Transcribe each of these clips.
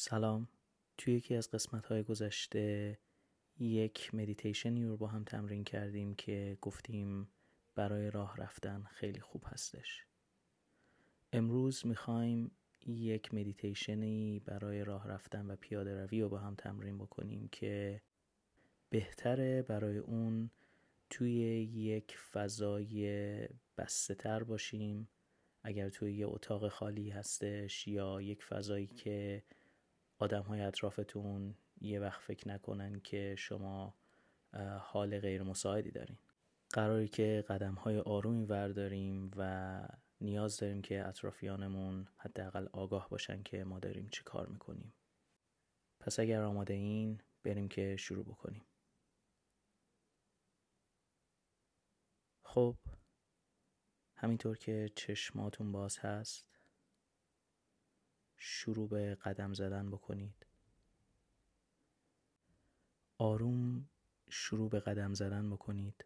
سلام. توی یکی از قسمت های گذشته یک مدیتیشنی رو با هم تمرین کردیم که گفتیم برای راه رفتن خیلی خوب هستش. امروز می‌خوایم یک مدیتیشنی برای راه رفتن و پیاده روی رو با هم تمرین بکنیم که بهتره برای اون توی یک فضای بسته تر باشیم. اگر توی یه اتاق خالی هستش یا یک فضایی که آدم های اطرافتون یه وقت فکر نکنن که شما حال غیر مساعدی دارین. قراری که قدم های آرومی ورداریم و نیاز داریم که اطرافیانمون حداقل آگاه باشن که ما داریم چی کار می‌کنیم. پس اگر آماده این بریم که شروع بکنیم. خب همینطور که چشماتون باز هست شروع به قدم زدن بکنید. آروم شروع به قدم زدن بکنید.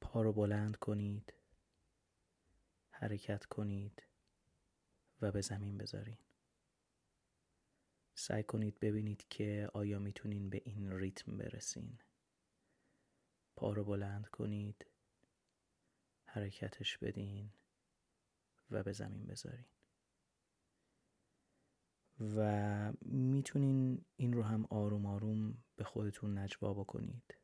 پا رو بلند کنید. حرکت کنید و به زمین بذارین. سعی کنید ببینید که آیا می‌تونین به این ریتم برسین. پا رو بلند کنید. حرکتش بدین و به زمین بذارین. و می‌تونین این رو هم آروم آروم به خودتون نجوا بکنید.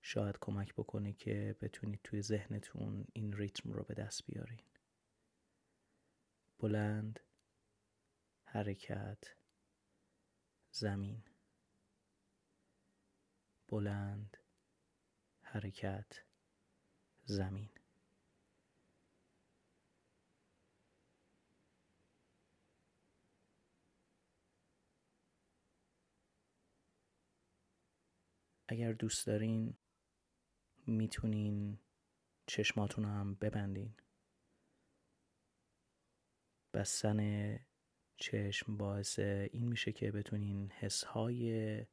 شاید کمک بکنه که بتونید توی ذهنتون این ریتم رو به دست بیارین. بلند حرکت زمین. بلند حرکت زمین. اگر دوست دارین می‌تونین چشماتون هم ببندین. بستن چشم باعث این میشه که بتونین حسهای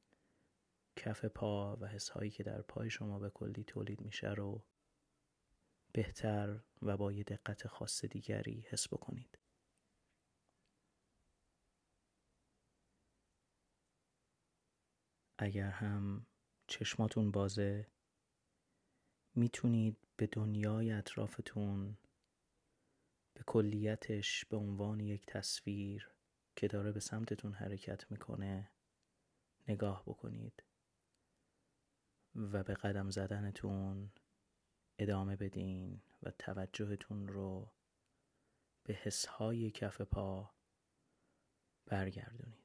کف پا و حسهایی که در پای شما به کلی تولید میشه رو بهتر و با یه دقت خاص دیگری حس بکنید. اگر هم چشماتون بازه. می‌تونید به دنیای اطرافتون به کلیتش به عنوان یک تصویر که داره به سمتتون حرکت می‌کنه نگاه بکنید و به قدم زدنتون ادامه بدین و توجهتون رو به حسهای کف پا برگردونید.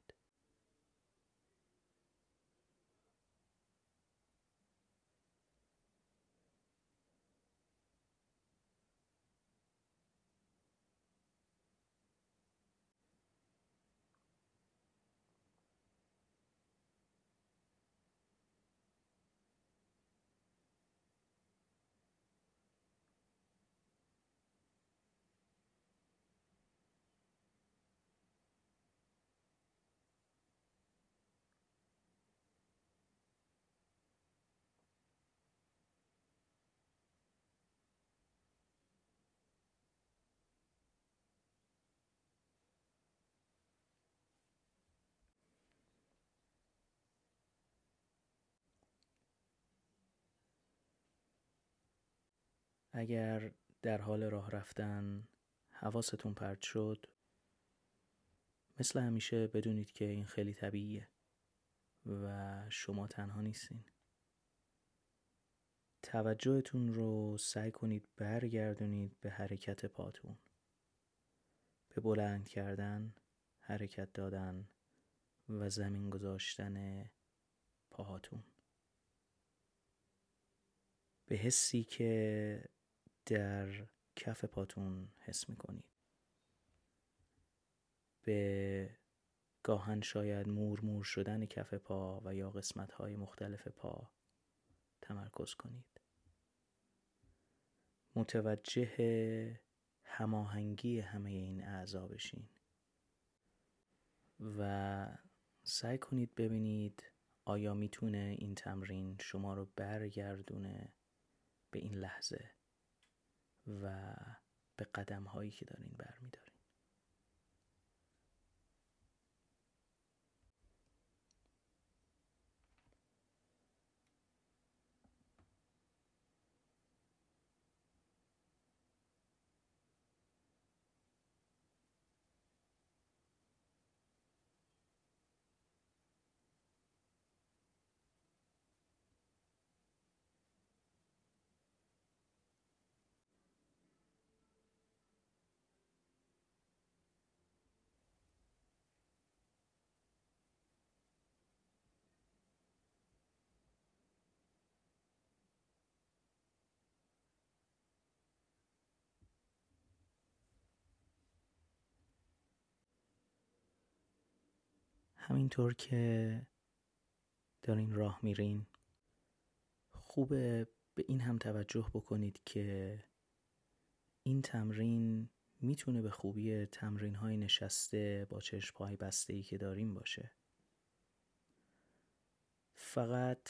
اگر در حال راه رفتن حواستون پرت شد مثل همیشه بدونید که این خیلی طبیعیه و شما تنها نیستین. توجهتون رو سعی کنید برگردونید به حرکت پاتون. به بلند کردن حرکت دادن و زمین گذاشتن پاهاتون. به حسی که در کف پاتون حس می‌کنید. به گاهن شاید مور مور شدن کف پا و یا قسمت های مختلف پا تمرکز کنید. متوجه هماهنگی همه این اعضا بشین و سعی کنید ببینید آیا می‌تونه این تمرین شما رو برگردونه به این لحظه. و به قدم هایی که دارین برمیدارین. همینطور که دارین راه میرین. خوبه به این هم توجه بکنید که این تمرین می‌تونه به خوبی تمرین های نشسته با چشم های بسته ای که داریم باشه. فقط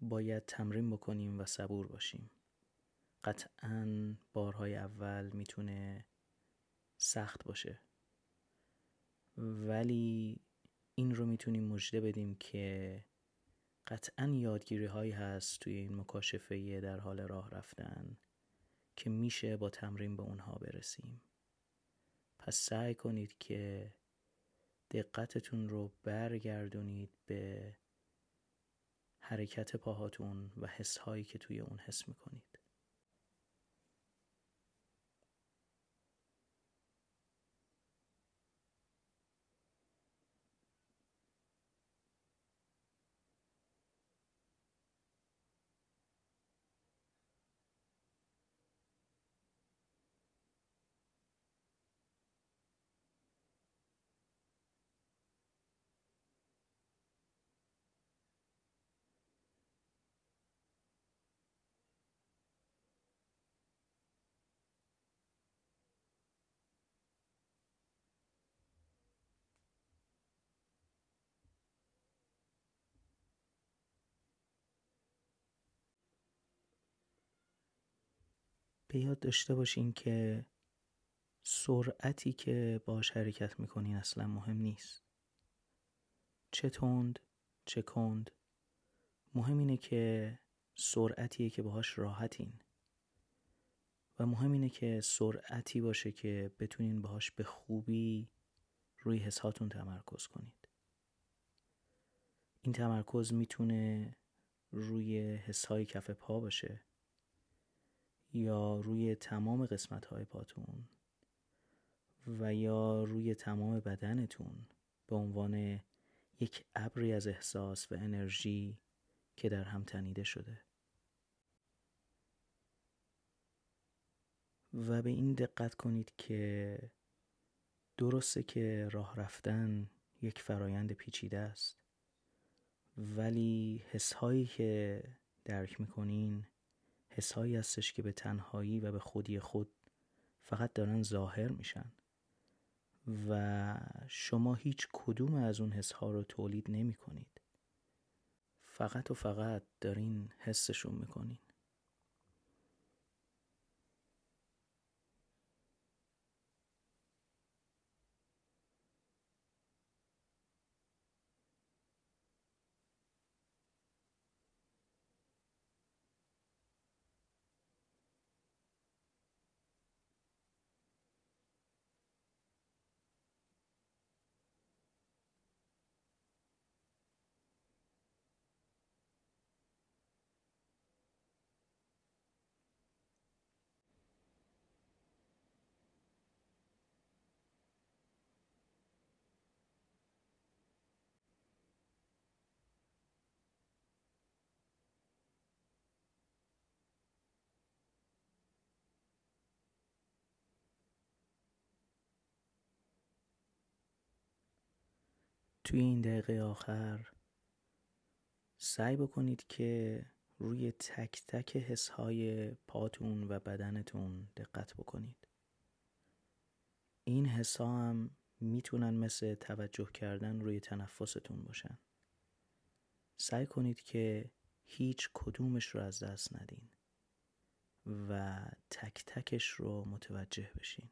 باید تمرین بکنیم و صبور باشیم. قطعا بارهای اول می‌تونه سخت باشه. ولی این رو می‌تونیم مژده بدیم که قطعا یادگیری هایی هست توی این مکاشفه در حال راه رفتن که میشه با تمرین به اونها برسیم. پس سعی کنید که دقتتون رو برگردونید به حرکت پاهاتون و حس هایی که توی اون حس می‌کنید. به یاد داشته باشین که سرعتی که باش حرکت می‌کنین اصلا مهم نیست. چه تند چه کند. مهم اینه که سرعتیه که باهاش راحتین. و مهم اینه که سرعتی باشه که بتونین باهاش به خوبی روی حساتون تمرکز کنید. این تمرکز می‌تونه روی حسهای کف پا باشه. یا روی تمام قسمت های پاتون و یا روی تمام بدنتون به عنوان یک ابری از احساس و انرژی که در هم تنیده شده. و به این دقت کنید که درسته که راه رفتن یک فرایند پیچیده است ولی حسهایی که درک می‌کنین حسهایی هستش که به تنهایی و به خودی خود فقط دارن ظاهر میشن. و شما هیچ کدوم از اون حسها رو تولید نمی کنید فقط و فقط دارین حسشون می‌کنین. توی این دقیقه آخر سعی بکنید که روی تک تک حس های پاتون و بدنتون دقت بکنید. این حس ها هم می‌تونن مثل توجه کردن روی تنفستون باشن. سعی کنید که هیچ کدومش رو از دست ندین و تک تکش رو متوجه بشین.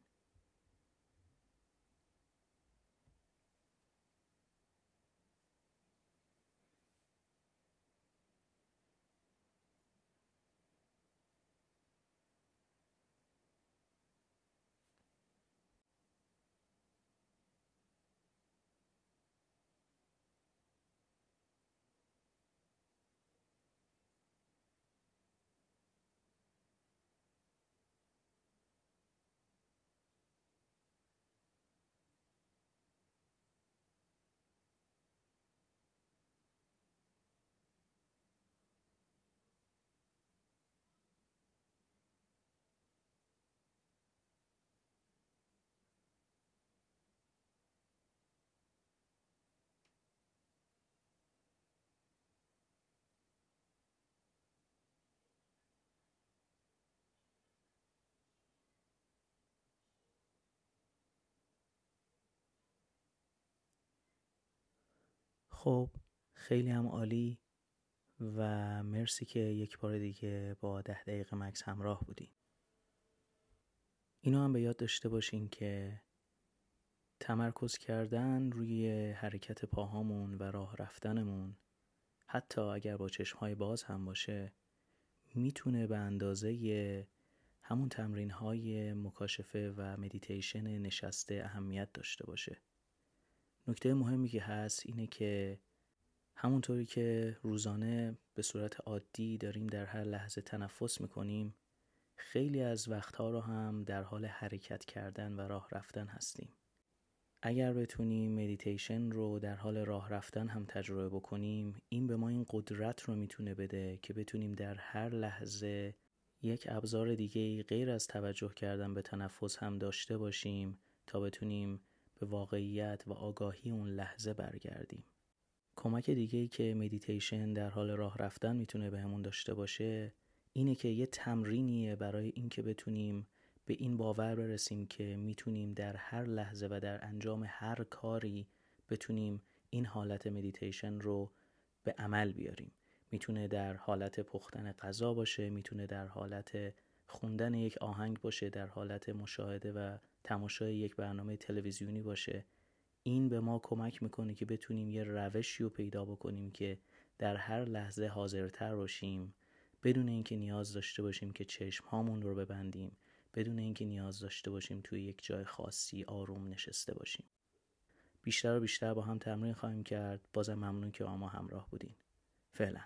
خب خیلی هم عالی و مرسی که یک بار دیگه با ده دقیقه مکس همراه بودین. اینو هم به یاد داشته باشین که تمرکز کردن روی حرکت پاهامون و راه رفتنمون حتی اگر با چشمهای باز هم باشه می‌تونه به اندازه همون تمرین های مکاشفه و مدیتیشن نشسته اهمیت داشته باشه. نکته مهمی که هست اینه که همونطوری که روزانه به صورت عادی داریم در هر لحظه تنفس می‌کنیم خیلی از وقتها رو هم در حال حرکت کردن و راه رفتن هستیم. اگر بتونیم مدیتیشن رو در حال راه رفتن هم تجربه بکنیم این به ما این قدرت رو می‌تونه بده که بتونیم در هر لحظه یک ابزار دیگه غیر از توجه کردن به تنفس هم داشته باشیم تا بتونیم به واقعیت و آگاهی اون لحظه برگردیم. کمک دیگه ای که مدیتیشن در حال راه رفتن می‌تونه بهمون داشته باشه اینه که یه تمرینیه برای اینکه بتونیم به این باور برسیم که می‌تونیم در هر لحظه و در انجام هر کاری بتونیم این حالت مدیتیشن رو به عمل بیاریم. می‌تونه در حالت پختن غذا باشه می‌تونه در حالت خوندن یک آهنگ باشه در حالت مشاهده و تماشای یک برنامه تلویزیونی باشه این به ما کمک می‌کنه که بتونیم یه روشی رو پیدا بکنیم که در هر لحظه حاضرتر باشیم. بدون اینکه نیاز داشته باشیم که چشم هامون رو ببندیم بدون اینکه نیاز داشته باشیم توی یک جای خاصی آروم نشسته باشیم. بیشتر و بیشتر با هم تمرین خواهیم کرد. بازم ممنون که با ما همراه بودین. فعلا.